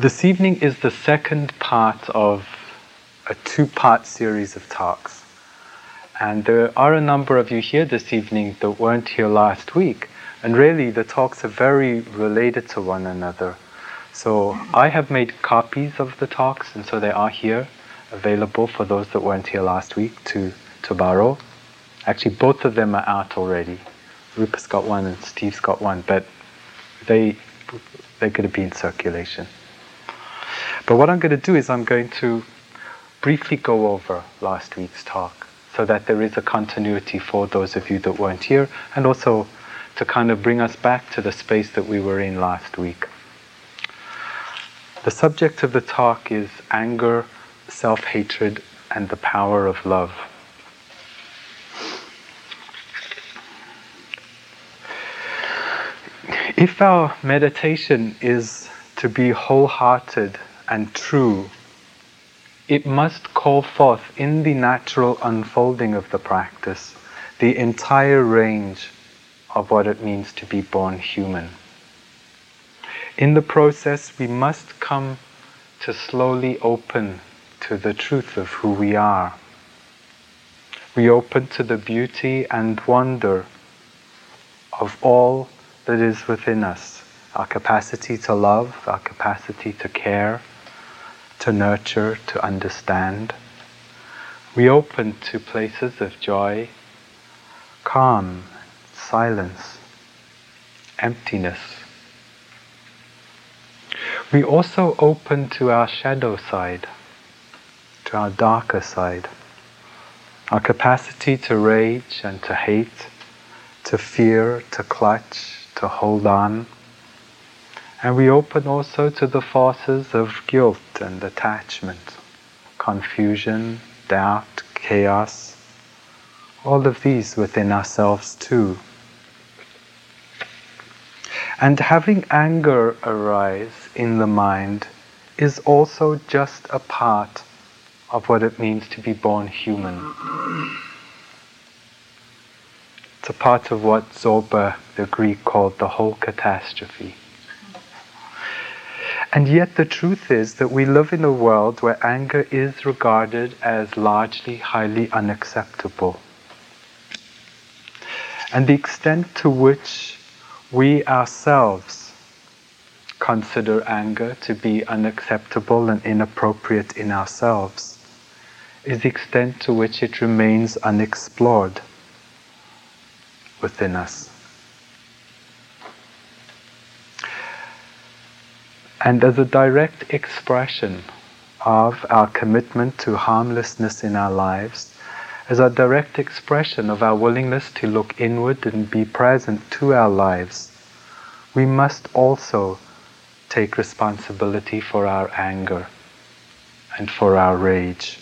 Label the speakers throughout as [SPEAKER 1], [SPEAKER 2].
[SPEAKER 1] This evening is the second part of a two part series of talks. And there are a number of you here this evening that weren't here last week. And really, the talks are very related to one another. So I have made copies of the talks, and so they are here, available for those that weren't here last week to, to borrow. Actually, both of them are out already. Rupert's got one and Steve's got one, but they, they're going to be in circulation. But what I'm going to do is I'm going to briefly go over last week's talk so that there is a continuity for those of you that weren't here and also to kind of bring us back to the space that we were in last week. The subject of the talk is anger, self hatred, and the power of love. If our meditation is to be wholehearted and true, it must call forth in the natural unfolding of the practice the entire range of what it means to be born human. In the process, we must come to slowly open to the truth of who we are. We open to the beauty and wonder of all that is within us our capacity to love, our capacity to care, to nurture, to understand. We open to places of joy, calm, silence, emptiness. We also open to our shadow side, to our darker side, our capacity to rage and to hate, to fear, to clutch, to hold on. And we open also to the forces of guilt and attachment, confusion, doubt, chaos, all of these within ourselves too. And having anger arise in the mind is also just a part of what it means to be born human. It's a part of what Zorba, the Greek, called the whole catastrophe. And yet, the truth is that we live in a world where anger is regarded as largely highly unacceptable. And the extent to which we ourselves consider anger to be unacceptable and inappropriate in ourselves is the extent to which it remains unexplored within us. And as a direct expression of our commitment to harmlessness in our lives, as a direct expression of our willingness to look inward and be present to our lives, we must also take responsibility for our anger and for our rage.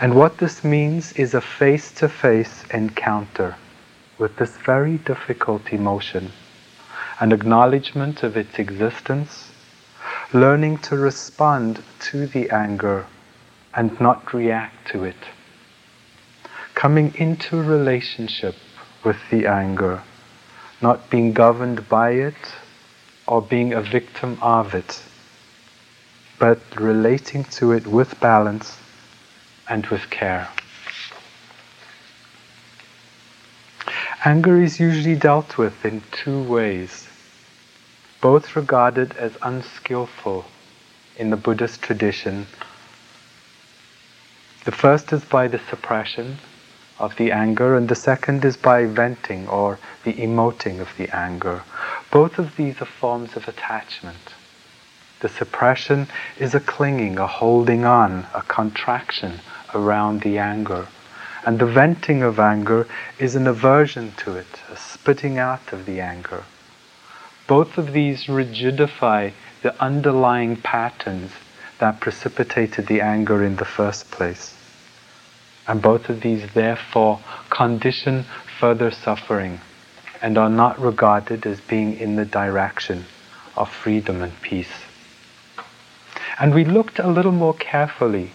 [SPEAKER 1] And what this means is a face to face encounter with this very difficult emotion, an acknowledgement of its existence, learning to respond to the anger and not react to it coming into relationship with the anger, not being governed by it or being a victim of it, but relating to it with balance and with care. Anger is usually dealt with in two ways, both regarded as unskillful in the Buddhist tradition. The first is by the suppression, of the anger, and the second is by venting or the emoting of the anger. Both of these are forms of attachment. The suppression is a clinging, a holding on, a contraction around the anger. And the venting of anger is an aversion to it, a spitting out of the anger. Both of these rigidify the underlying patterns that precipitated the anger in the first place. And both of these, therefore, condition further suffering and are not regarded as being in the direction of freedom and peace. And we looked a little more carefully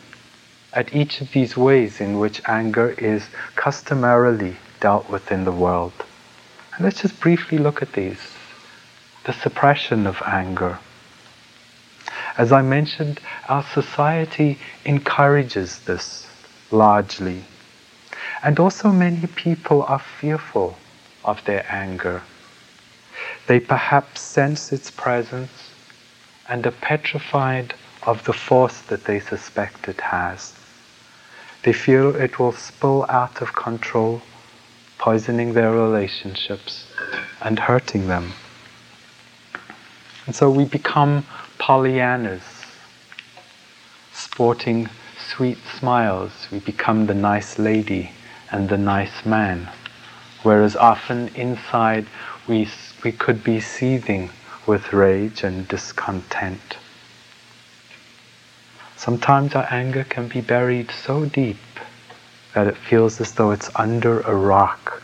[SPEAKER 1] at each of these ways in which anger is customarily dealt with in the world. And let's just briefly look at these. The suppression of anger. As I mentioned, our society encourages this largely. And also, many people are fearful of their anger. They perhaps sense its presence and are petrified of the force that they suspect it has. They feel it will spill out of control, poisoning their relationships and hurting them. And so we become Pollyannas, sporting sweet smiles. We become the nice lady and the nice man. Whereas often inside we, we could be seething with rage and discontent. Sometimes our anger can be buried so deep that it feels as though it's under a rock.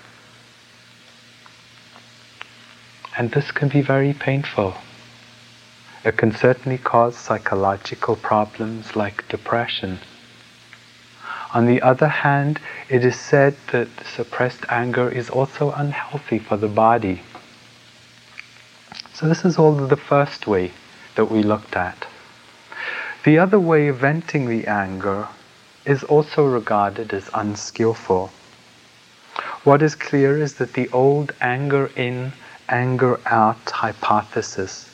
[SPEAKER 1] And this can be very painful. It can certainly cause psychological problems like depression. On the other hand, it is said that suppressed anger is also unhealthy for the body. So, this is all the first way that we looked at. The other way of venting the anger is also regarded as unskillful. What is clear is that the old anger in, anger out hypothesis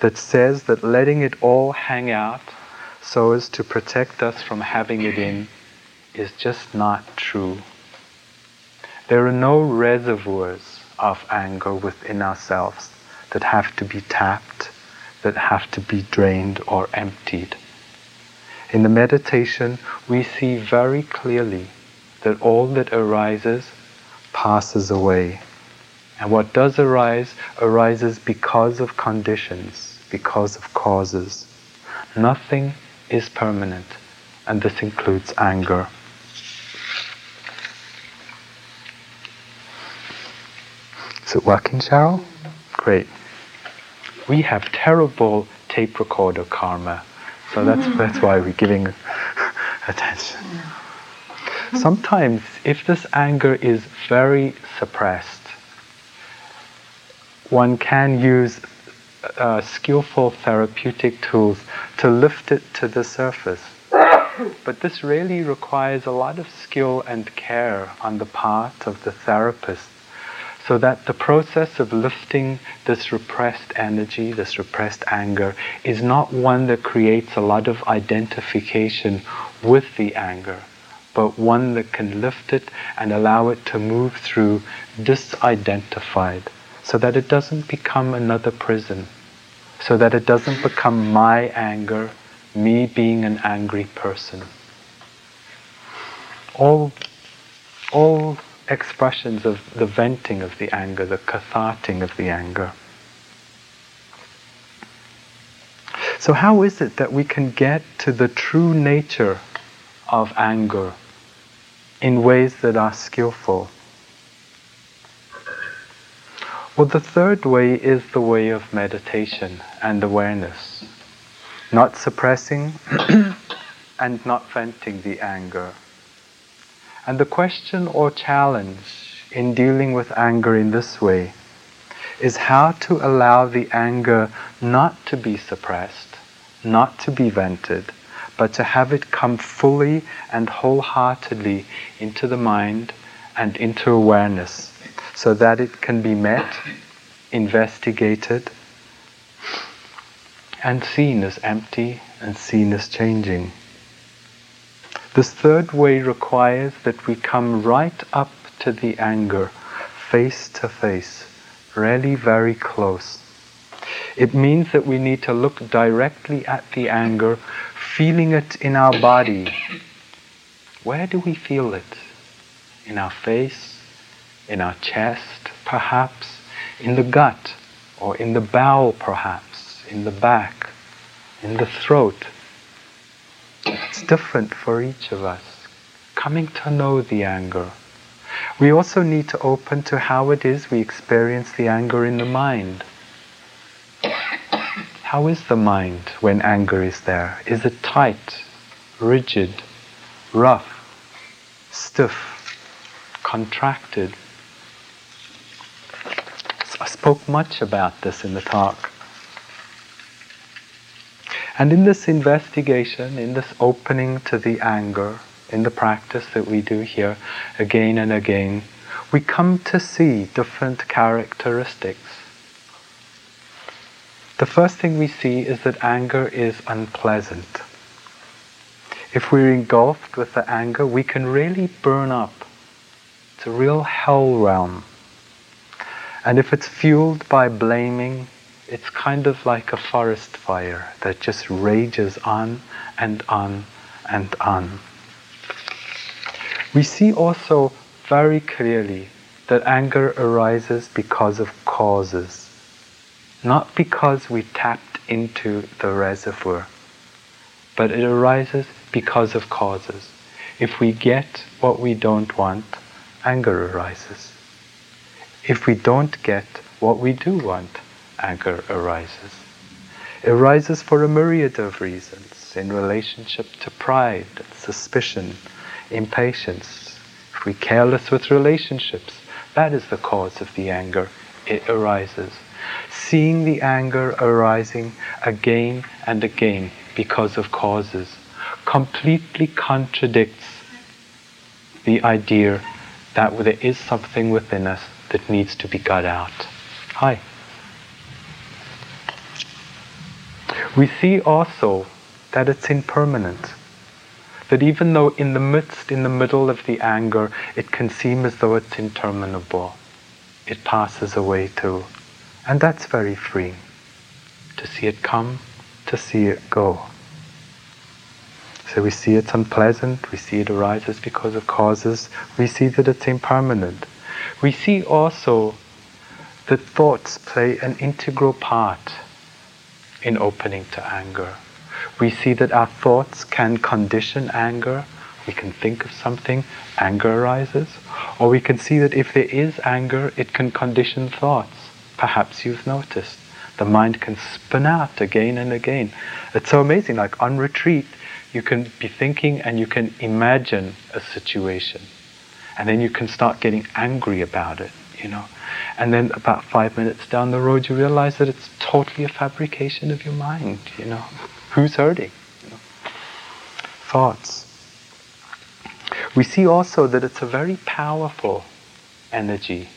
[SPEAKER 1] that says that letting it all hang out so as to protect us from having it in is just not true. There are no reservoirs of anger within ourselves that have to be tapped, that have to be drained or emptied. In the meditation, we see very clearly that all that arises passes away. And what does arise arises because of conditions, because of causes. Nothing is permanent, and this includes anger. Is it working, Cheryl? Great. We have terrible tape recorder karma, so that's that's why we're giving attention. Sometimes, if this anger is very suppressed, one can use uh, skillful therapeutic tools to lift it to the surface. But this really requires a lot of skill and care on the part of the therapist so that the process of lifting this repressed energy, this repressed anger, is not one that creates a lot of identification with the anger, but one that can lift it and allow it to move through disidentified so that it doesn't become another prison, so that it doesn't become my anger, me being an angry person. All, all expressions of the venting of the anger, the catharting of the anger. So, how is it that we can get to the true nature of anger in ways that are skillful? Well, the third way is the way of meditation and awareness, not suppressing and not venting the anger. And the question or challenge in dealing with anger in this way is how to allow the anger not to be suppressed, not to be vented, but to have it come fully and wholeheartedly into the mind and into awareness so that it can be met, investigated, and seen as empty and seen as changing. This third way requires that we come right up to the anger, face to face, really very close. It means that we need to look directly at the anger, feeling it in our body. Where do we feel it? In our face, in our chest, perhaps, in the gut, or in the bowel, perhaps, in the back, in the throat. It's different for each of us. Coming to know the anger. We also need to open to how it is we experience the anger in the mind. How is the mind when anger is there? Is it tight, rigid, rough, stiff, contracted? Spoke much about this in the talk. And in this investigation, in this opening to the anger, in the practice that we do here again and again, we come to see different characteristics. The first thing we see is that anger is unpleasant. If we're engulfed with the anger, we can really burn up. It's a real hell realm. And if it's fueled by blaming, it's kind of like a forest fire that just rages on and on and on. We see also very clearly that anger arises because of causes, not because we tapped into the reservoir, but it arises because of causes. If we get what we don't want, anger arises. If we don't get what we do want, anger arises. It arises for a myriad of reasons in relationship to pride, suspicion, impatience. If we're careless with relationships, that is the cause of the anger. It arises. Seeing the anger arising again and again because of causes completely contradicts the idea that there is something within us that needs to be got out. Hi. We see also that it's impermanent. That even though in the midst, in the middle of the anger, it can seem as though it's interminable, it passes away too. And that's very freeing. To see it come, to see it go. So we see it's unpleasant, we see it arises because of causes, we see that it's impermanent. We see also that thoughts play an integral part in opening to anger. We see that our thoughts can condition anger. We can think of something, anger arises. Or we can see that if there is anger, it can condition thoughts. Perhaps you've noticed. The mind can spin out again and again. It's so amazing. Like on retreat, you can be thinking and you can imagine a situation. And then you can start getting angry about it, you know. And then about five minutes down the road, you realize that it's totally a fabrication of your mind, you know. Who's hurting? You know? Thoughts. We see also that it's a very powerful energy.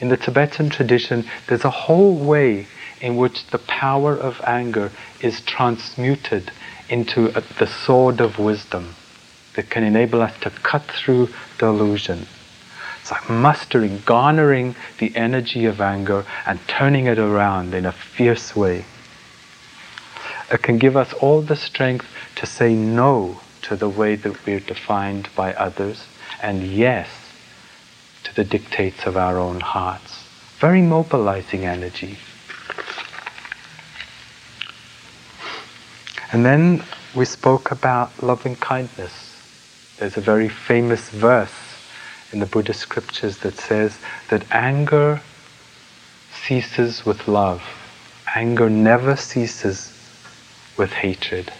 [SPEAKER 1] In the Tibetan tradition, there's a whole way in which the power of anger is transmuted into a, the sword of wisdom that can enable us to cut through delusion. It's like mustering, garnering the energy of anger and turning it around in a fierce way. It can give us all the strength to say no to the way that we're defined by others and yes to the dictates of our own hearts. Very mobilizing energy. And then we spoke about loving kindness. There's a very famous verse in the Buddhist scriptures that says that anger ceases with love. Anger never ceases with hatred.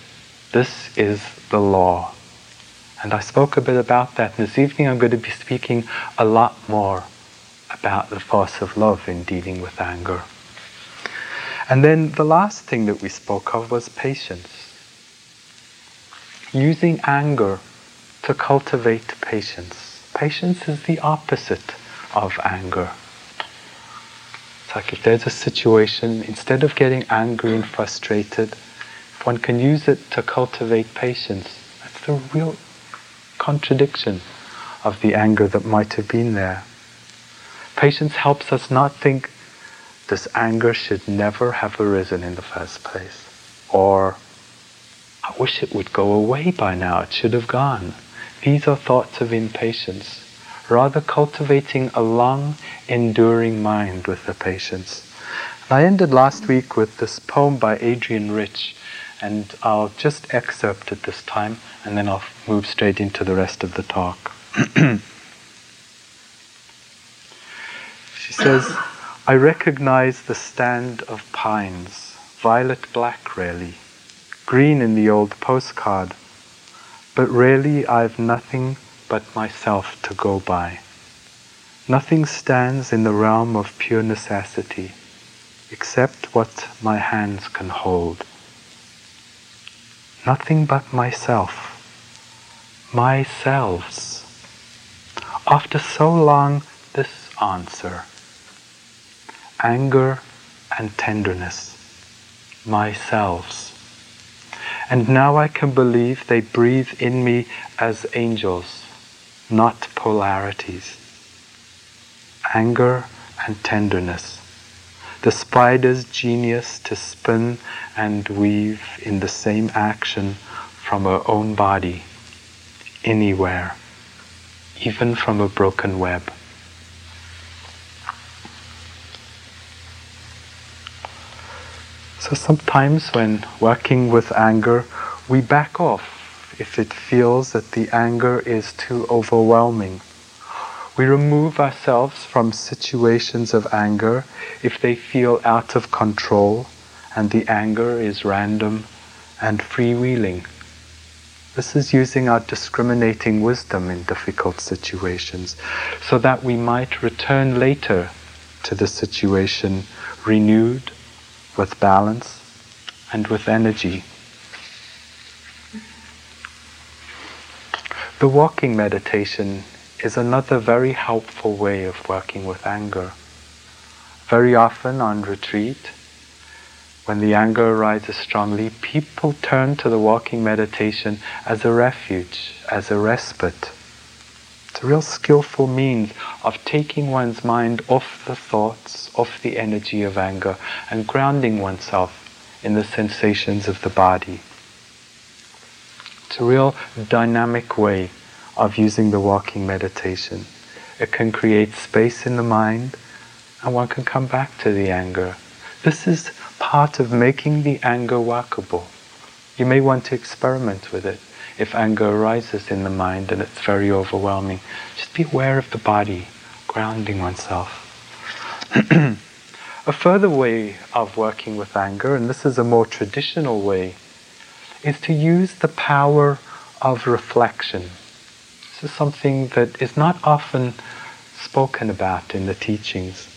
[SPEAKER 1] This is the law. And I spoke a bit about that. This evening I'm going to be speaking a lot more about the force of love in dealing with anger. And then the last thing that we spoke of was patience. Using anger to cultivate patience. Patience is the opposite of anger. It's like if there's a situation, instead of getting angry and frustrated, one can use it to cultivate patience, that's the real contradiction of the anger that might have been there. Patience helps us not think this anger should never have arisen in the first place, or I wish it would go away by now, it should have gone. These are thoughts of impatience, rather cultivating a long, enduring mind with the patience. I ended last week with this poem by Adrienne Rich, and I'll just excerpt it this time, and then I'll move straight into the rest of the talk. she says, I recognize the stand of pines, violet black really, green in the old postcard but really I've nothing but myself to go by. Nothing stands in the realm of pure necessity except what my hands can hold. Nothing but myself. Myself. After so long, this answer anger and tenderness, myself. And now I can believe they breathe in me as angels, not polarities. Anger and tenderness, the spider's genius to spin and weave in the same action from her own body, anywhere, even from a broken web. So sometimes when working with anger, we back off if it feels that the anger is too overwhelming. We remove ourselves from situations of anger if they feel out of control and the anger is random and freewheeling. This is using our discriminating wisdom in difficult situations so that we might return later to the situation renewed with balance and with energy. The walking meditation is another very helpful way of working with anger. Very often on retreat, when the anger arises strongly, people turn to the walking meditation as a refuge, as a respite. It's a real skillful means of taking one's mind off the thoughts, off the energy of anger, and grounding oneself in the sensations of the body. It's a real dynamic way of using the walking meditation. It can create space in the mind, and one can come back to the anger. This is part of making the anger workable. You may want to experiment with it if anger arises in the mind and it's very overwhelming, just be aware of the body, grounding oneself. a further way of working with anger, and this is a more traditional way, is to use the power of reflection. This is something that is not often spoken about in the teachings,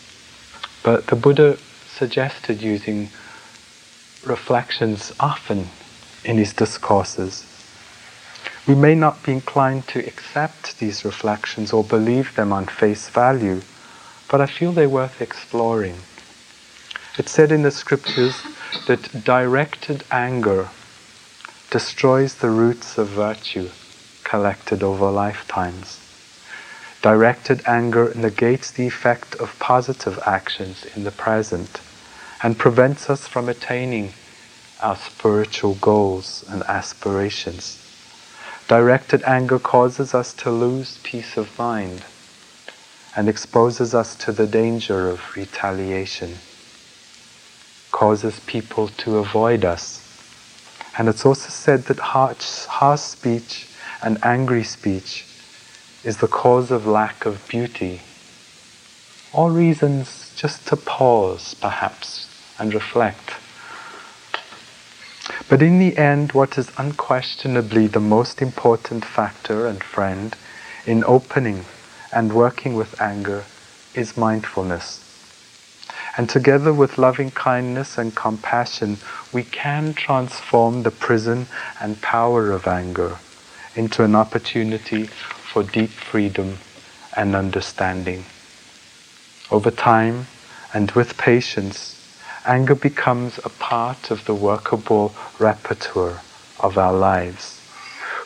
[SPEAKER 1] but the Buddha suggested using reflections often in his discourses. We may not be inclined to accept these reflections or believe them on face value, but I feel they're worth exploring. It's said in the scriptures that directed anger destroys the roots of virtue collected over lifetimes. Directed anger negates the effect of positive actions in the present and prevents us from attaining our spiritual goals and aspirations. Directed anger causes us to lose peace of mind and exposes us to the danger of retaliation, causes people to avoid us. And it's also said that harsh, harsh speech and angry speech is the cause of lack of beauty. All reasons just to pause, perhaps, and reflect. But in the end, what is unquestionably the most important factor and friend in opening and working with anger is mindfulness. And together with loving kindness and compassion, we can transform the prison and power of anger into an opportunity for deep freedom and understanding. Over time and with patience, anger becomes a part of the workable repertoire of our lives.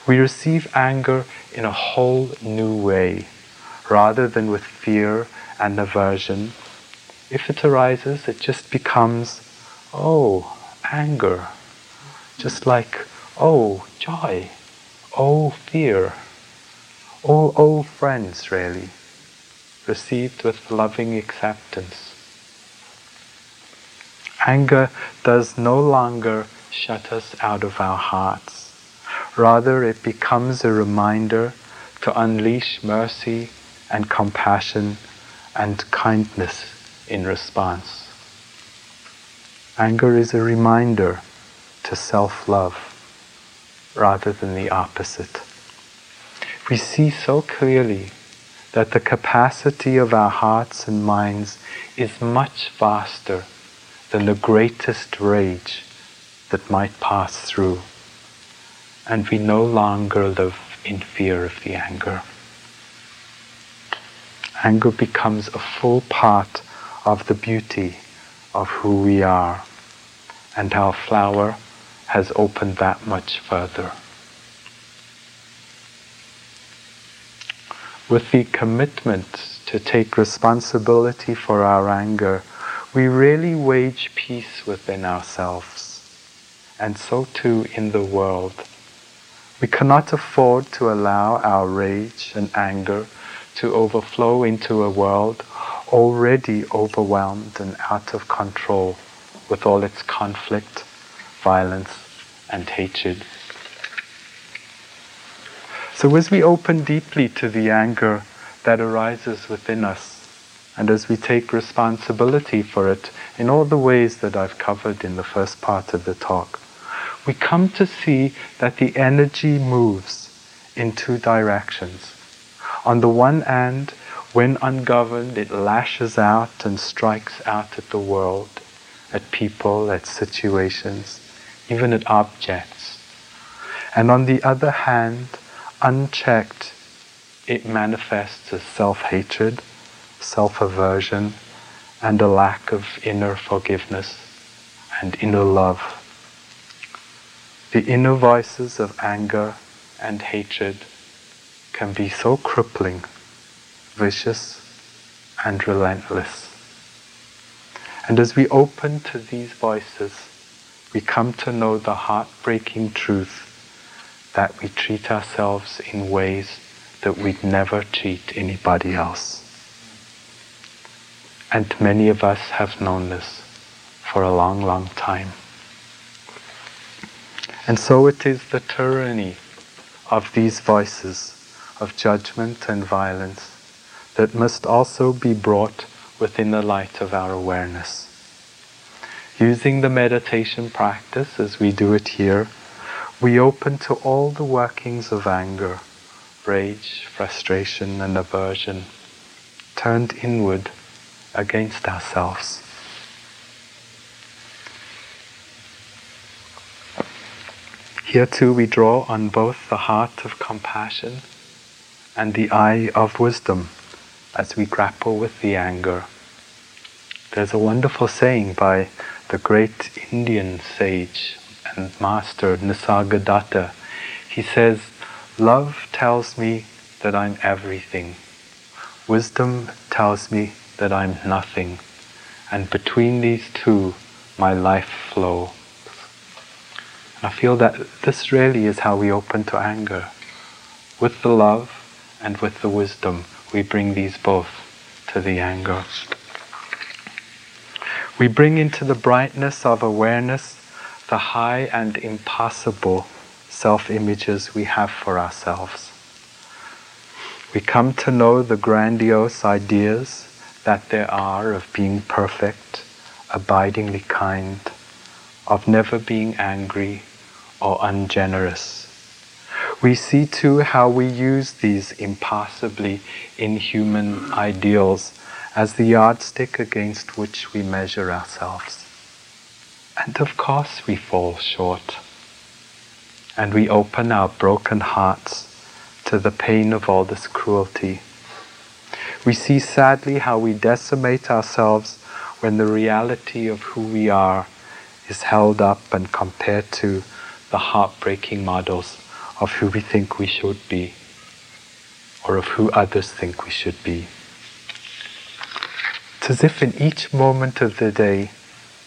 [SPEAKER 1] We receive anger in a whole new way, rather than with fear and aversion. If it arises, it just becomes, oh, anger. Just like, oh, joy. Oh, fear. All old friends, really, received with loving acceptance. Anger does no longer shut us out of our hearts. Rather, it becomes a reminder to unleash mercy and compassion and kindness in response. Anger is a reminder to self love rather than the opposite. We see so clearly that the capacity of our hearts and minds is much vaster the greatest rage that might pass through. and we no longer live in fear of the anger. Anger becomes a full part of the beauty of who we are, and our flower has opened that much further. With the commitment to take responsibility for our anger, we really wage peace within ourselves, and so too in the world. We cannot afford to allow our rage and anger to overflow into a world already overwhelmed and out of control with all its conflict, violence, and hatred. So, as we open deeply to the anger that arises within us, and as we take responsibility for it in all the ways that I've covered in the first part of the talk, we come to see that the energy moves in two directions. On the one hand, when ungoverned, it lashes out and strikes out at the world, at people, at situations, even at objects. And on the other hand, unchecked, it manifests as self hatred self aversion, and a lack of inner forgiveness and inner love. The inner voices of anger and hatred can be so crippling, vicious, and relentless. And as we open to these voices, we come to know the heartbreaking truth that we treat ourselves in ways that we'd never treat anybody else. And many of us have known this for a long, long time. And so it is the tyranny of these voices of judgment and violence that must also be brought within the light of our awareness. Using the meditation practice as we do it here, we open to all the workings of anger, rage, frustration, and aversion, turned inward against ourselves. Here too we draw on both the heart of compassion and the eye of wisdom as we grapple with the anger. There's a wonderful saying by the great Indian sage and master Nisargadatta. He says, Love tells me that I'm everything. Wisdom tells me that I'm nothing, and between these two, my life flows. I feel that this really is how we open to anger. With the love and with the wisdom, we bring these both to the anger. We bring into the brightness of awareness the high and impossible self images we have for ourselves. We come to know the grandiose ideas that there are of being perfect, abidingly kind, of never being angry or ungenerous. We see too how we use these impossibly inhuman ideals as the yardstick against which we measure ourselves. And of course we fall short. And we open our broken hearts to the pain of all this cruelty we see sadly how we decimate ourselves when the reality of who we are is held up and compared to the heartbreaking models of who we think we should be or of who others think we should be. It's as if in each moment of the day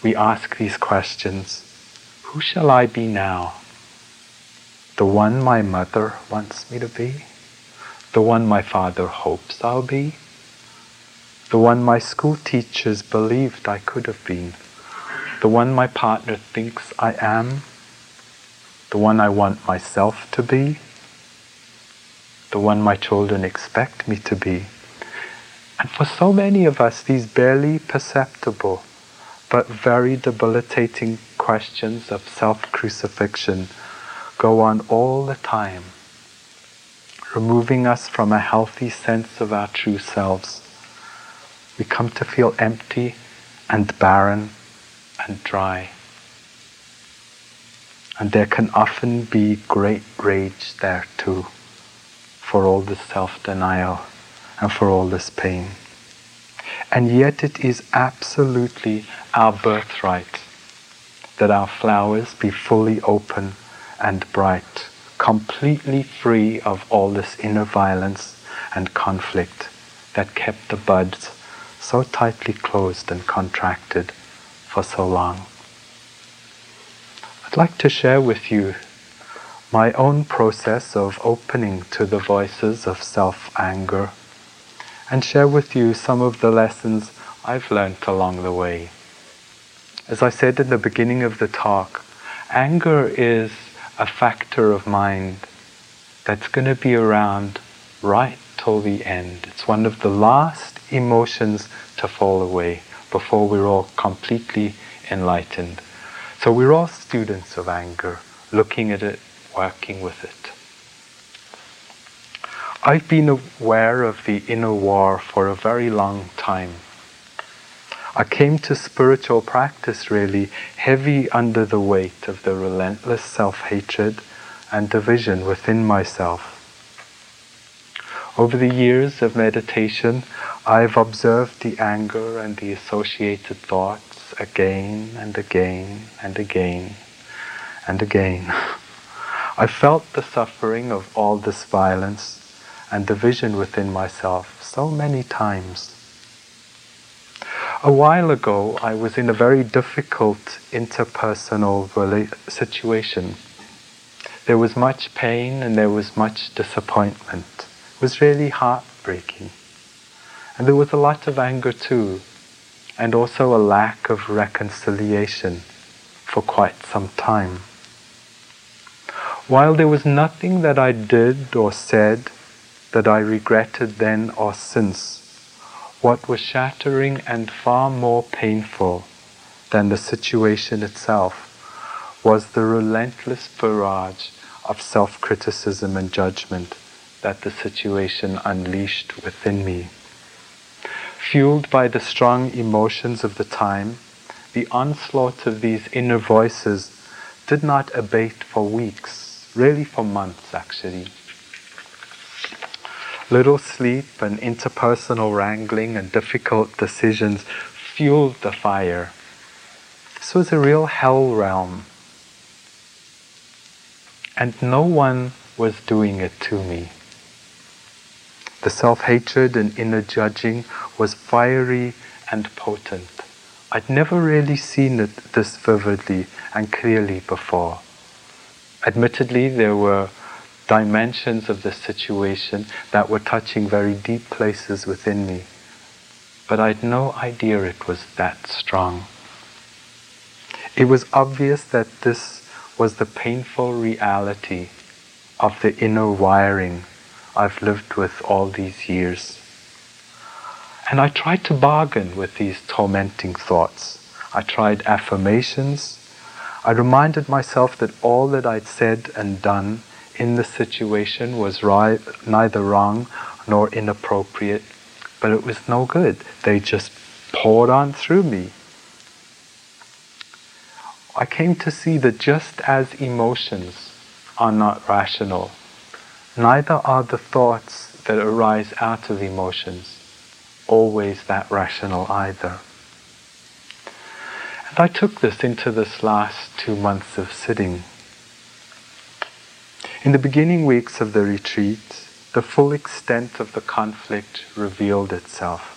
[SPEAKER 1] we ask these questions Who shall I be now? The one my mother wants me to be? The one my father hopes I'll be? The one my school teachers believed I could have been, the one my partner thinks I am, the one I want myself to be, the one my children expect me to be. And for so many of us, these barely perceptible but very debilitating questions of self crucifixion go on all the time, removing us from a healthy sense of our true selves we come to feel empty and barren and dry. And there can often be great rage there too, for all this self denial and for all this pain. And yet, it is absolutely our birthright that our flowers be fully open and bright, completely free of all this inner violence and conflict that kept the buds so tightly closed and contracted for so long. I'd like to share with you my own process of opening to the voices of self anger and share with you some of the lessons I've learned along the way. As I said in the beginning of the talk, anger is a factor of mind that's going to be around right till the end. It's one of the last emotions to fall away before we're all completely enlightened. So we're all students of anger, looking at it, working with it. I've been aware of the inner war for a very long time. I came to spiritual practice really heavy under the weight of the relentless self hatred and division within myself. Over the years of meditation, I've observed the anger and the associated thoughts again and again and again and again. I felt the suffering of all this violence and division within myself so many times. A while ago, I was in a very difficult interpersonal situation. There was much pain and there was much disappointment. Was really heartbreaking. And there was a lot of anger too, and also a lack of reconciliation for quite some time. While there was nothing that I did or said that I regretted then or since. What was shattering and far more painful than the situation itself was the relentless barrage of self criticism and judgment that the situation unleashed within me. Fueled by the strong emotions of the time, the onslaught of these inner voices did not abate for weeks, really for months actually. Little sleep and interpersonal wrangling and difficult decisions fueled the fire. This was a real hell realm. And no one was doing it to me. The self hatred and inner judging was fiery and potent. I'd never really seen it this vividly and clearly before. Admittedly, there were dimensions of the situation that were touching very deep places within me. But I'd no idea it was that strong. It was obvious that this was the painful reality of the inner wiring I've lived with all these years. And I tried to bargain with these tormenting thoughts. I tried affirmations. I reminded myself that all that I'd said and done in the situation was neither wrong nor inappropriate, but it was no good. They just poured on through me. I came to see that just as emotions are not rational, neither are the thoughts that arise out of emotions always that rational either. And I took this into this last two months of sitting. In the beginning weeks of the retreat, the full extent of the conflict revealed itself.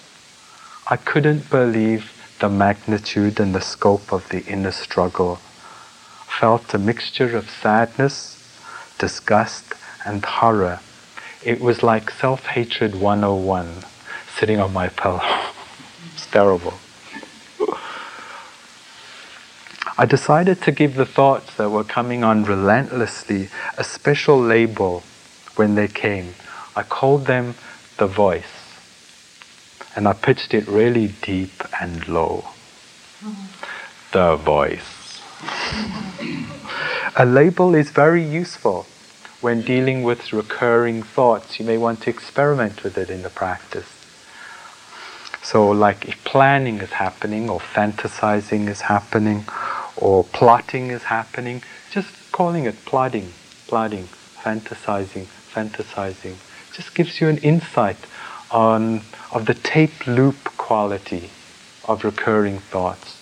[SPEAKER 1] I couldn't believe the magnitude and the scope of the inner struggle. Felt a mixture of sadness, disgust, and horror. It was like self hatred 101 sitting on my pillow. it's terrible. I decided to give the thoughts that were coming on relentlessly a special label when they came. I called them the voice. And I pitched it really deep and low. The voice. a label is very useful when dealing with recurring thoughts. You may want to experiment with it in the practice. So, like if planning is happening, or fantasizing is happening, or plotting is happening, just calling it plotting, plotting, fantasizing, fantasizing, just gives you an insight on of the tape loop quality of recurring thoughts.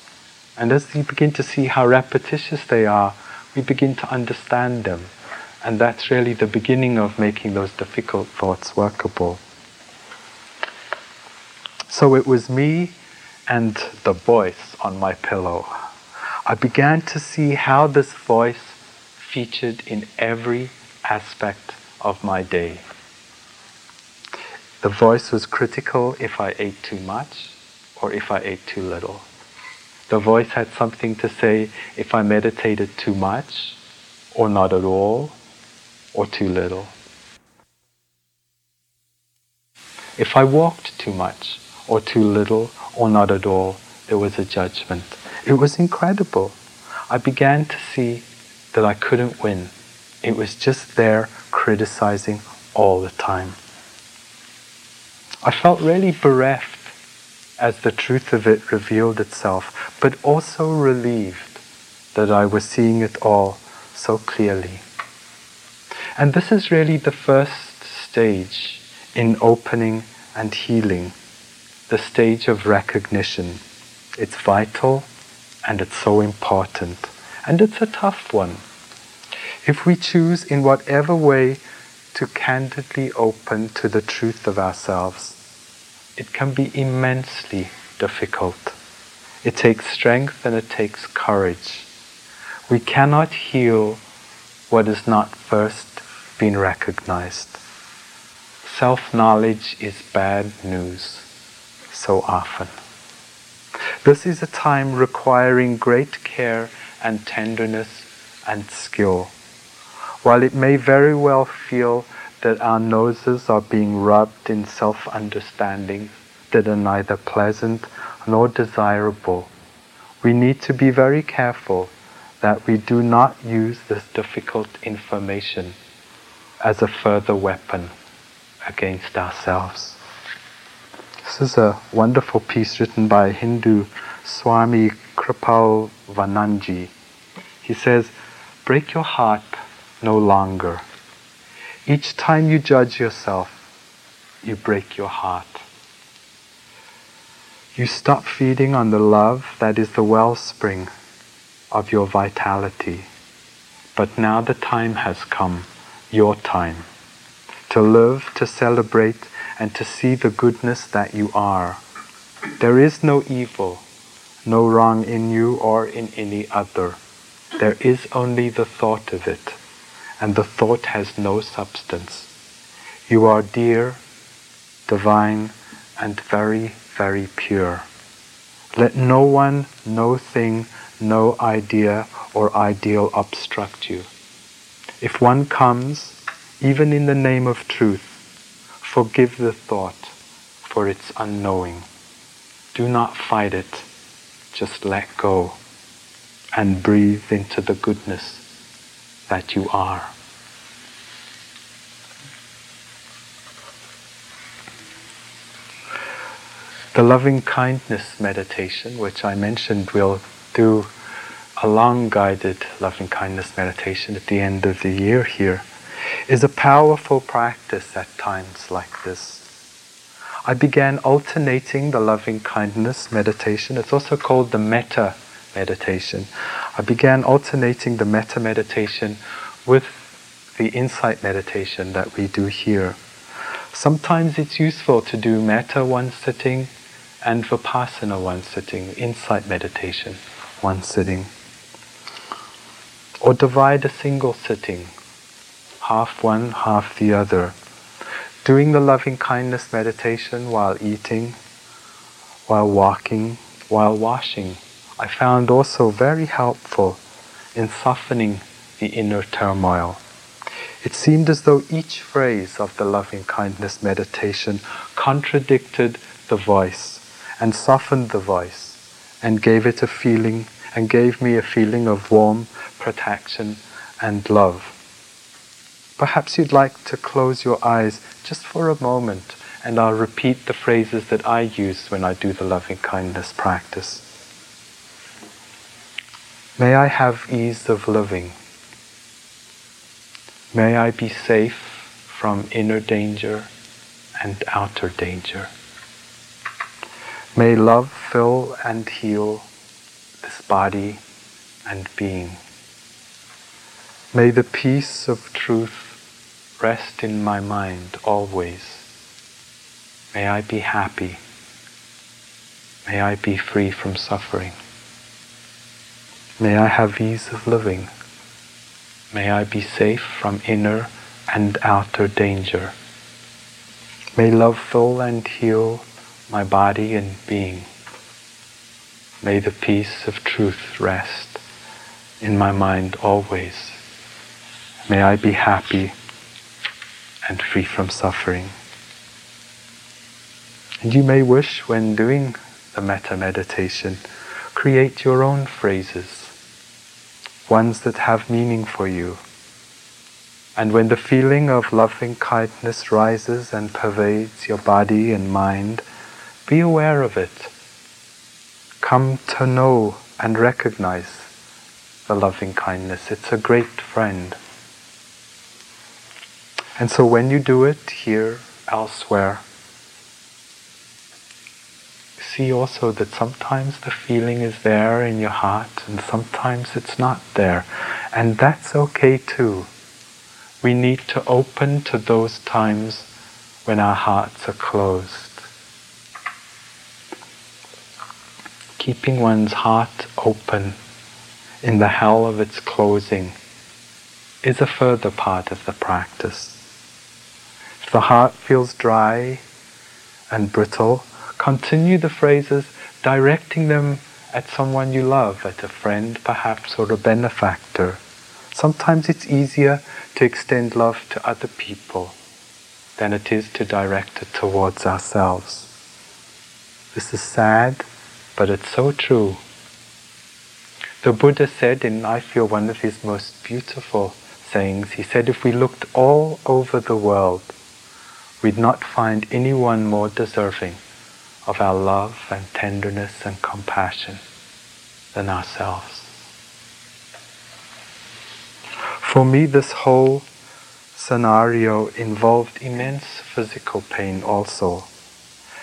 [SPEAKER 1] And as you begin to see how repetitious they are, we begin to understand them. And that's really the beginning of making those difficult thoughts workable. So it was me and the voice on my pillow. I began to see how this voice featured in every aspect of my day. The voice was critical if I ate too much or if I ate too little. The voice had something to say if I meditated too much or not at all or too little. If I walked too much or too little or not at all, there was a judgment. It was incredible. I began to see that I couldn't win. It was just there criticizing all the time. I felt really bereft as the truth of it revealed itself, but also relieved that I was seeing it all so clearly. And this is really the first stage in opening and healing, the stage of recognition. It's vital and it's so important. And it's a tough one. If we choose in whatever way to candidly open to the truth of ourselves, it can be immensely difficult. It takes strength and it takes courage. We cannot heal what is not first been recognized. Self knowledge is bad news so often. This is a time requiring great care and tenderness and skill. While it may very well feel that our noses are being rubbed in self understanding that are neither pleasant nor desirable, we need to be very careful that we do not use this difficult information as a further weapon against ourselves. This is a wonderful piece written by Hindu Swami Kripal Vananji. He says, Break your heart no longer. Each time you judge yourself, you break your heart. You stop feeding on the love that is the wellspring of your vitality. But now the time has come your time, to live, to celebrate, and to see the goodness that you are. There is no evil, no wrong in you or in any other. There is only the thought of it, and the thought has no substance. You are dear, divine, and very, very pure. Let no one, no thing, no idea or ideal obstruct you. If one comes, even in the name of truth, forgive the thought, for it's unknowing. Do not fight it, just let go and breathe into the goodness that you are. The loving kindness meditation, which I mentioned we'll do a long guided loving kindness meditation at the end of the year here is a powerful practice at times like this. I began alternating the loving kindness meditation. It's also called the metta meditation. I began alternating the metta meditation with the insight meditation that we do here. Sometimes it's useful to do metta one sitting and vipassana one sitting, insight meditation one sitting. Or divide a single sitting, half one, half the other. Doing the loving kindness meditation while eating, while walking, while washing, I found also very helpful in softening the inner turmoil. It seemed as though each phrase of the loving kindness meditation contradicted the voice and softened the voice and gave it a feeling and gave me a feeling of warm protection and love. Perhaps you'd like to close your eyes just for a moment and I'll repeat the phrases that I use when I do the loving kindness practice. May I have ease of living. May I be safe from inner danger and outer danger. May love fill and heal body and being. May the peace of truth rest in my mind always. May I be happy. May I be free from suffering. May I have ease of living. May I be safe from inner and outer danger. May love fill and heal my body and being. May the peace of truth rest in my mind always. May I be happy and free from suffering. And you may wish when doing the metta meditation, create your own phrases ones that have meaning for you. And when the feeling of loving kindness rises and pervades your body and mind, be aware of it. Come to know and recognize the loving kindness. It's a great friend. And so when you do it here, elsewhere, see also that sometimes the feeling is there in your heart and sometimes it's not there. And that's okay too. We need to open to those times when our hearts are closed. Keeping one's heart open in the hell of its closing is a further part of the practice. If the heart feels dry and brittle, continue the phrases, directing them at someone you love, at a friend perhaps, or a benefactor. Sometimes it's easier to extend love to other people than it is to direct it towards ourselves. This is sad, but it's so true. The Buddha said in, I feel, one of his most beautiful sayings, he said, if we looked all over the world, we'd not find anyone more deserving of our love and tenderness and compassion than ourselves. For me, this whole scenario involved immense physical pain also.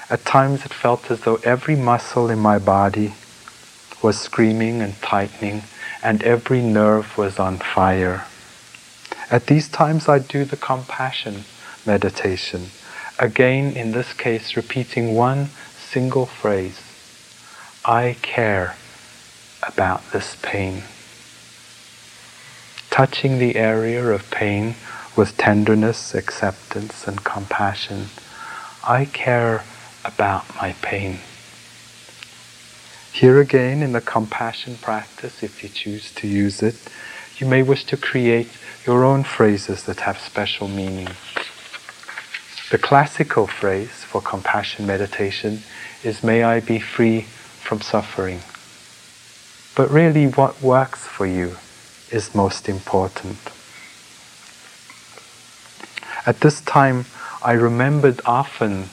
[SPEAKER 1] At times it felt as though every muscle in my body was screaming and tightening, and every nerve was on fire. At these times, I do the compassion meditation. Again, in this case, repeating one single phrase I care about this pain. Touching the area of pain with tenderness, acceptance, and compassion. I care about my pain. Here again, in the compassion practice, if you choose to use it, you may wish to create your own phrases that have special meaning. The classical phrase for compassion meditation is may I be free from suffering. But really, what works for you is most important. At this time, I remembered often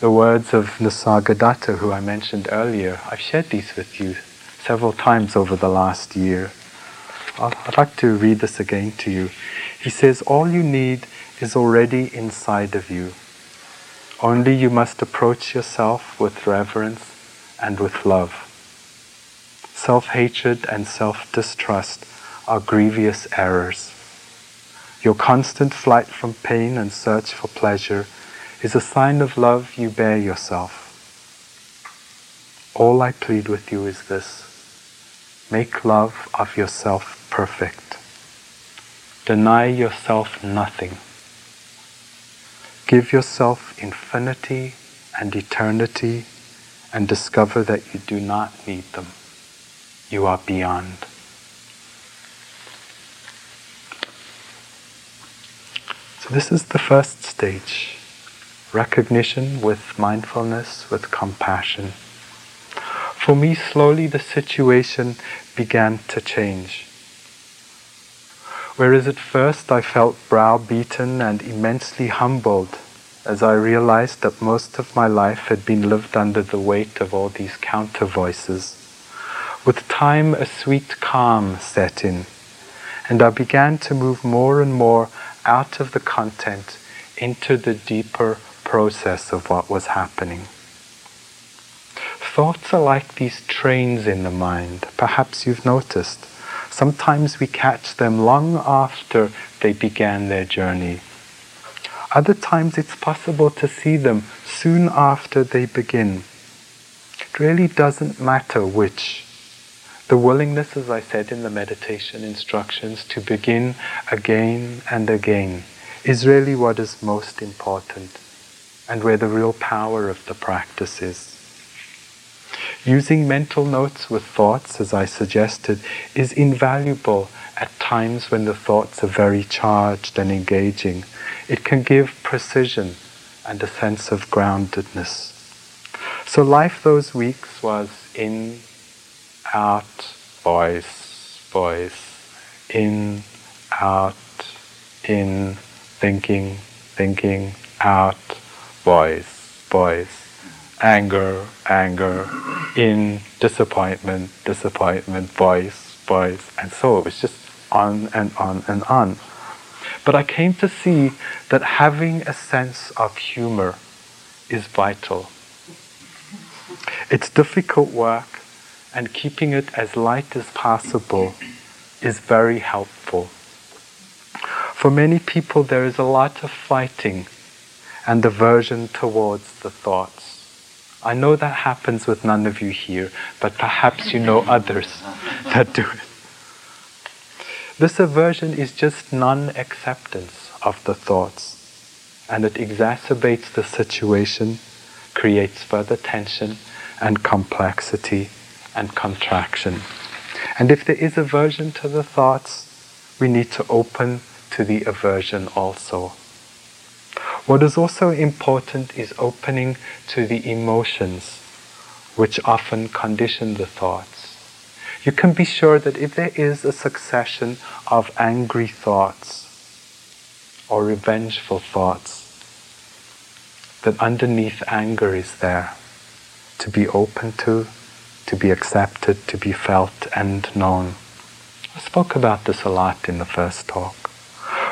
[SPEAKER 1] the words of Nisargadatta, who I mentioned earlier. I've shared these with you several times over the last year. I'd like to read this again to you. He says, All you need is already inside of you. Only you must approach yourself with reverence and with love. Self hatred and self distrust are grievous errors. Your constant flight from pain and search for pleasure is a sign of love you bear yourself. All I plead with you is this make love of yourself perfect. Deny yourself nothing. Give yourself infinity and eternity and discover that you do not need them. You are beyond. So, this is the first stage recognition with mindfulness, with compassion. For me, slowly the situation began to change. Whereas at first I felt browbeaten and immensely humbled as I realized that most of my life had been lived under the weight of all these counter voices. With time, a sweet calm set in, and I began to move more and more out of the content into the deeper process of what was happening. Thoughts are like these trains in the mind. Perhaps you've noticed. Sometimes we catch them long after they began their journey. Other times it's possible to see them soon after they begin. It really doesn't matter which. The willingness, as I said in the meditation instructions, to begin again and again is really what is most important and where the real power of the practice is. Using mental notes with thoughts, as I suggested, is invaluable at times when the thoughts are very charged and engaging. It can give precision and a sense of groundedness. So, life those weeks was in out, voice, voice, in, out, in, thinking, thinking, out, voice, voice, anger, anger, in, disappointment, disappointment, voice, voice, and so it was just on and on and on. But I came to see that having a sense of humor is vital. It's difficult work and keeping it as light as possible is very helpful. For many people, there is a lot of fighting and aversion towards the thoughts. I know that happens with none of you here, but perhaps you know others that do it. This aversion is just non acceptance of the thoughts, and it exacerbates the situation, creates further tension and complexity and contraction. And if there is aversion to the thoughts, we need to open to the aversion also. What is also important is opening to the emotions, which often condition the thoughts. You can be sure that if there is a succession of angry thoughts or revengeful thoughts, that underneath anger is there to be open to to be accepted, to be felt and known. I spoke about this a lot in the first talk.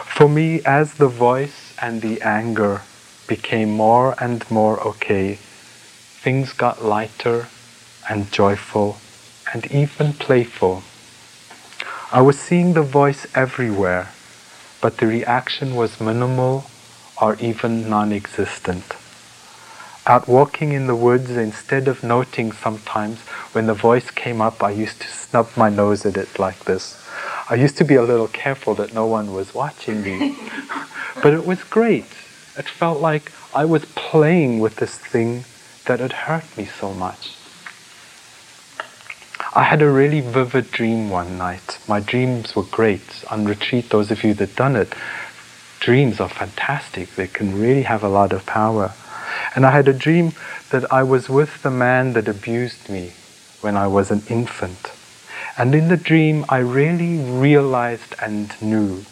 [SPEAKER 1] For me, as the voice and the anger became more and more okay, things got lighter and joyful and even playful. I was seeing the voice everywhere, but the reaction was minimal or even non existent out walking in the woods, instead of noting sometimes when the voice came up, I used to snub my nose at it like this. I used to be a little careful that no one was watching me. but it was great. It felt like I was playing with this thing that had hurt me so much. I had a really vivid dream one night. My dreams were great. On retreat, those of you that done it, dreams are fantastic. They can really have a lot of power. And I had a dream that I was with the man that abused me when I was an infant. And in the dream, I really realized and knew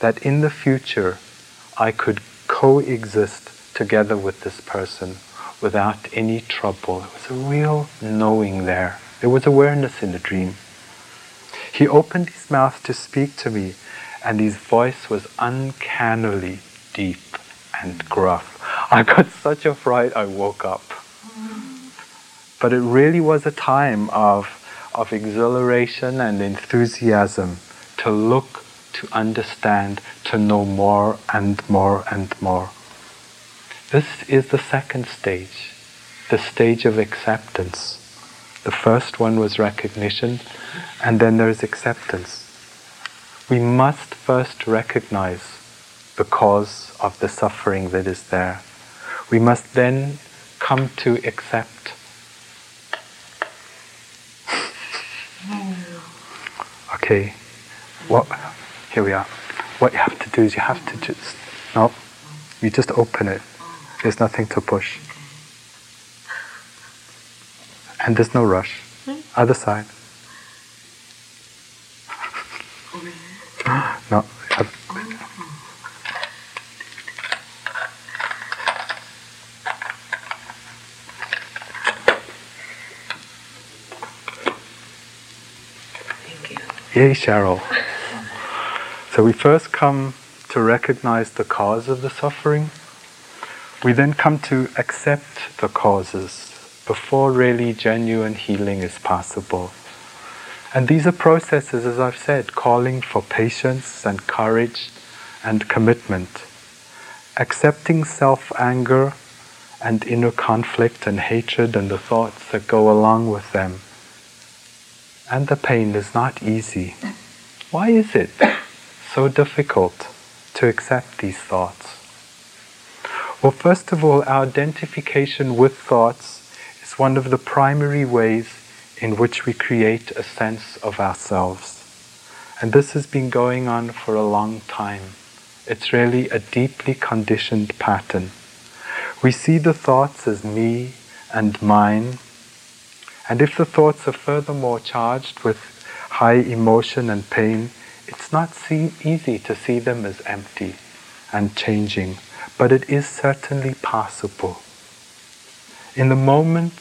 [SPEAKER 1] that in the future I could coexist together with this person without any trouble. There was a real knowing there. There was awareness in the dream. He opened his mouth to speak to me, and his voice was uncannily deep and gruff. I got such a fright I woke up. But it really was a time of, of exhilaration and enthusiasm to look, to understand, to know more and more and more. This is the second stage, the stage of acceptance. The first one was recognition, and then there's acceptance. We must first recognize the cause of the suffering that is there we must then come to accept. okay, what? Here we are. What you have to do is you have to just no, you just open it. There's nothing to push, and there's no rush. Hmm? Other side. no. Yay, Cheryl. So we first come to recognize the cause of the suffering. We then come to accept the causes before really genuine healing is possible. And these are processes, as I've said, calling for patience and courage and commitment. Accepting self anger and inner conflict and hatred and the thoughts that go along with them. And the pain is not easy. Why is it so difficult to accept these thoughts? Well, first of all, our identification with thoughts is one of the primary ways in which we create a sense of ourselves. And this has been going on for a long time. It's really a deeply conditioned pattern. We see the thoughts as me and mine. And if the thoughts are furthermore charged with high emotion and pain, it's not see- easy to see them as empty and changing, but it is certainly possible. In the moment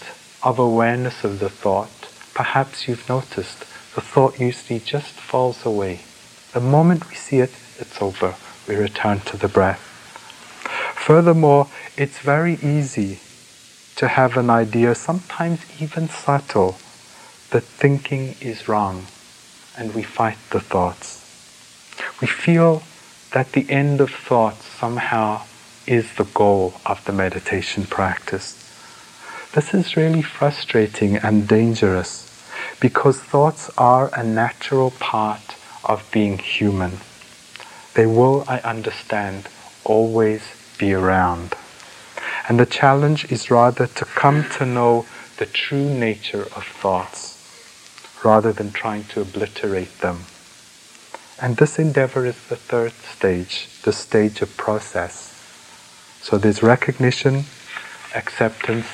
[SPEAKER 1] of awareness of the thought, perhaps you've noticed the thought usually just falls away. The moment we see it, it's over. We return to the breath. Furthermore, it's very easy to have an idea, sometimes even subtle, that thinking is wrong, and we fight the thoughts. We feel that the end of thoughts somehow is the goal of the meditation practice. This is really frustrating and dangerous because thoughts are a natural part of being human. They will, I understand, always be around. And the challenge is rather to come to know the true nature of thoughts rather than trying to obliterate them. And this endeavor is the third stage, the stage of process. So there's recognition, acceptance,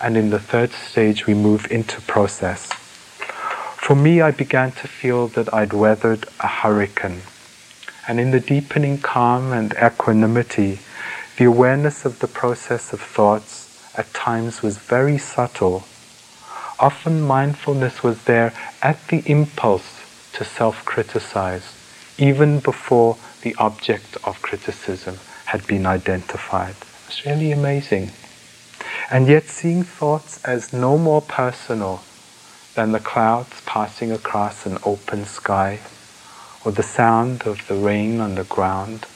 [SPEAKER 1] and in the third stage we move into process. For me, I began to feel that I'd weathered a hurricane. And in the deepening calm and equanimity, the awareness of the process of thoughts at times was very subtle. Often mindfulness was there at the impulse to self criticize, even before the object of criticism had been identified. It's really amazing. And yet, seeing thoughts as no more personal than the clouds passing across an open sky, or the sound of the rain on the ground,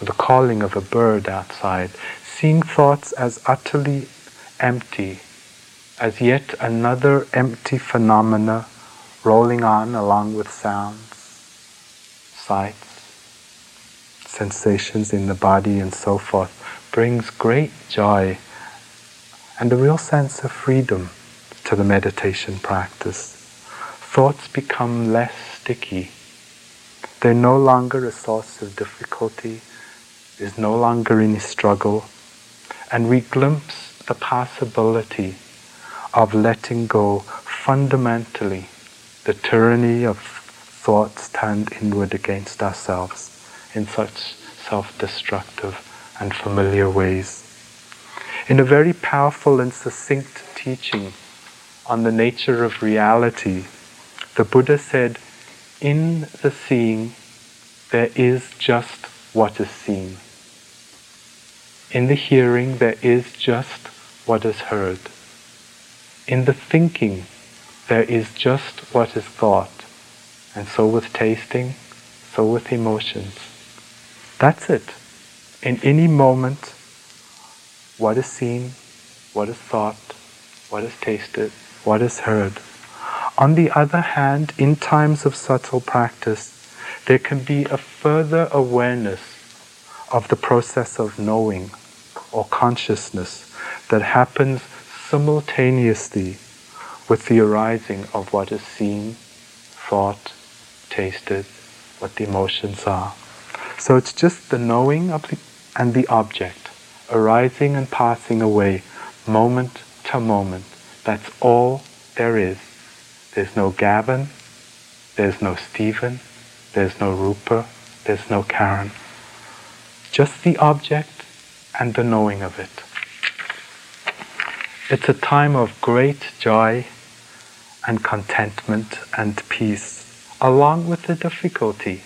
[SPEAKER 1] or the calling of a bird outside, seeing thoughts as utterly empty, as yet another empty phenomena rolling on along with sounds, sights, sensations in the body, and so forth, brings great joy and a real sense of freedom to the meditation practice. Thoughts become less sticky. They're no longer a source of difficulty is no longer any struggle, and we glimpse the possibility of letting go fundamentally the tyranny of thoughts turned inward against ourselves in such self destructive and familiar ways. In a very powerful and succinct teaching on the nature of reality, the Buddha said, In the seeing, there is just what is seen. In the hearing, there is just what is heard. In the thinking, there is just what is thought. And so with tasting, so with emotions. That's it. In any moment, what is seen, what is thought, what is tasted, what is heard. On the other hand, in times of subtle practice, there can be a further awareness of the process of knowing or consciousness that happens simultaneously with the arising of what is seen, thought, tasted, what the emotions are. So it's just the knowing of the, and the object arising and passing away moment to moment. That's all there is. There's no Gavin, there's no Stephen, there's no Rupa, there's no Karen. Just the object and the knowing of it. It's a time of great joy and contentment and peace along with the difficulty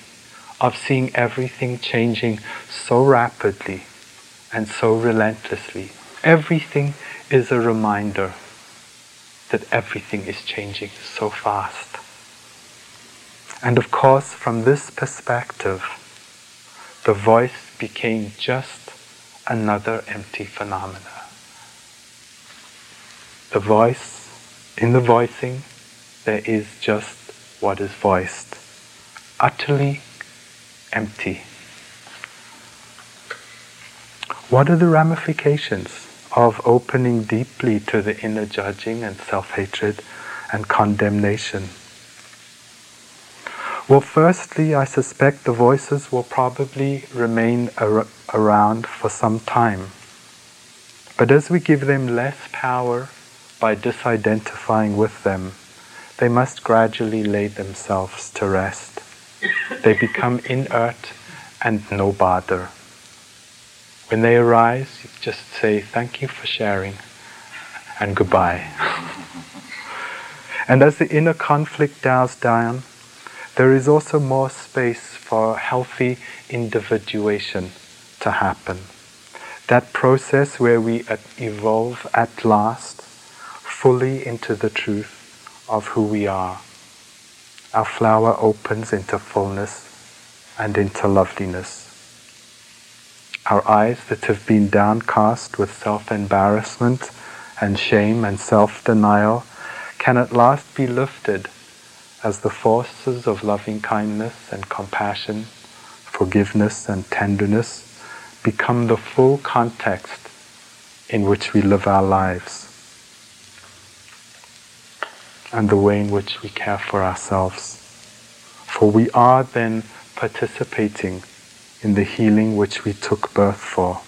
[SPEAKER 1] of seeing everything changing so rapidly and so relentlessly. Everything is a reminder that everything is changing so fast. And of course, from this perspective, the voice became just another empty phenomena. The voice, in the voicing, there is just what is voiced, utterly empty. What are the ramifications of opening deeply to the inner judging and self hatred and condemnation? Well, firstly, I suspect the voices will probably remain ar- around for some time. But as we give them less power by disidentifying with them, they must gradually lay themselves to rest. They become inert and no bother. When they arise, you just say, Thank you for sharing, and goodbye. and as the inner conflict dies down, there is also more space for healthy individuation to happen. That process where we evolve at last fully into the truth of who we are. Our flower opens into fullness and into loveliness. Our eyes that have been downcast with self embarrassment and shame and self denial can at last be lifted as the forces of loving kindness and compassion, forgiveness and tenderness become the full context in which we live our lives and the way in which we care for ourselves. For we are then participating in the healing which we took birth for,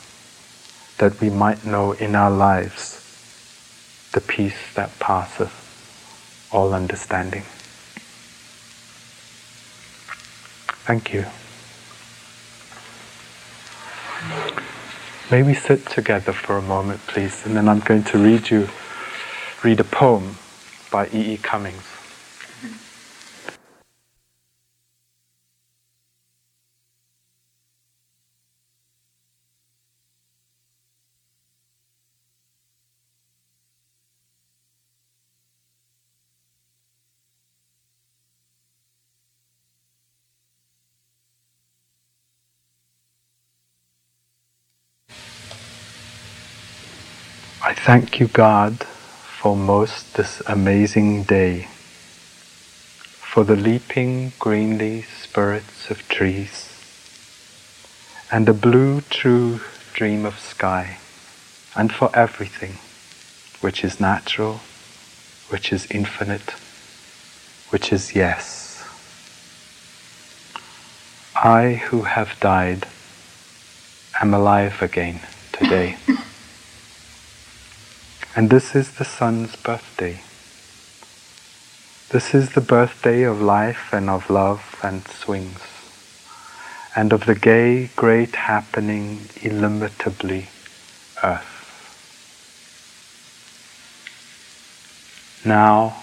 [SPEAKER 1] that we might know in our lives the peace that passeth all understanding. Thank you. May we sit together for a moment, please, and then I'm going to read you, read a poem by E. E. Cummings. I thank you, God, for most this amazing day, for the leaping greenly spirits of trees, and the blue true dream of sky, and for everything which is natural, which is infinite, which is yes. I who have died am alive again today. And this is the sun's birthday. This is the birthday of life and of love and swings, and of the gay, great happening illimitably earth. Now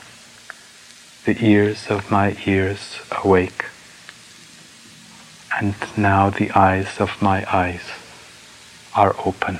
[SPEAKER 1] the ears of my ears awake, and now the eyes of my eyes are open.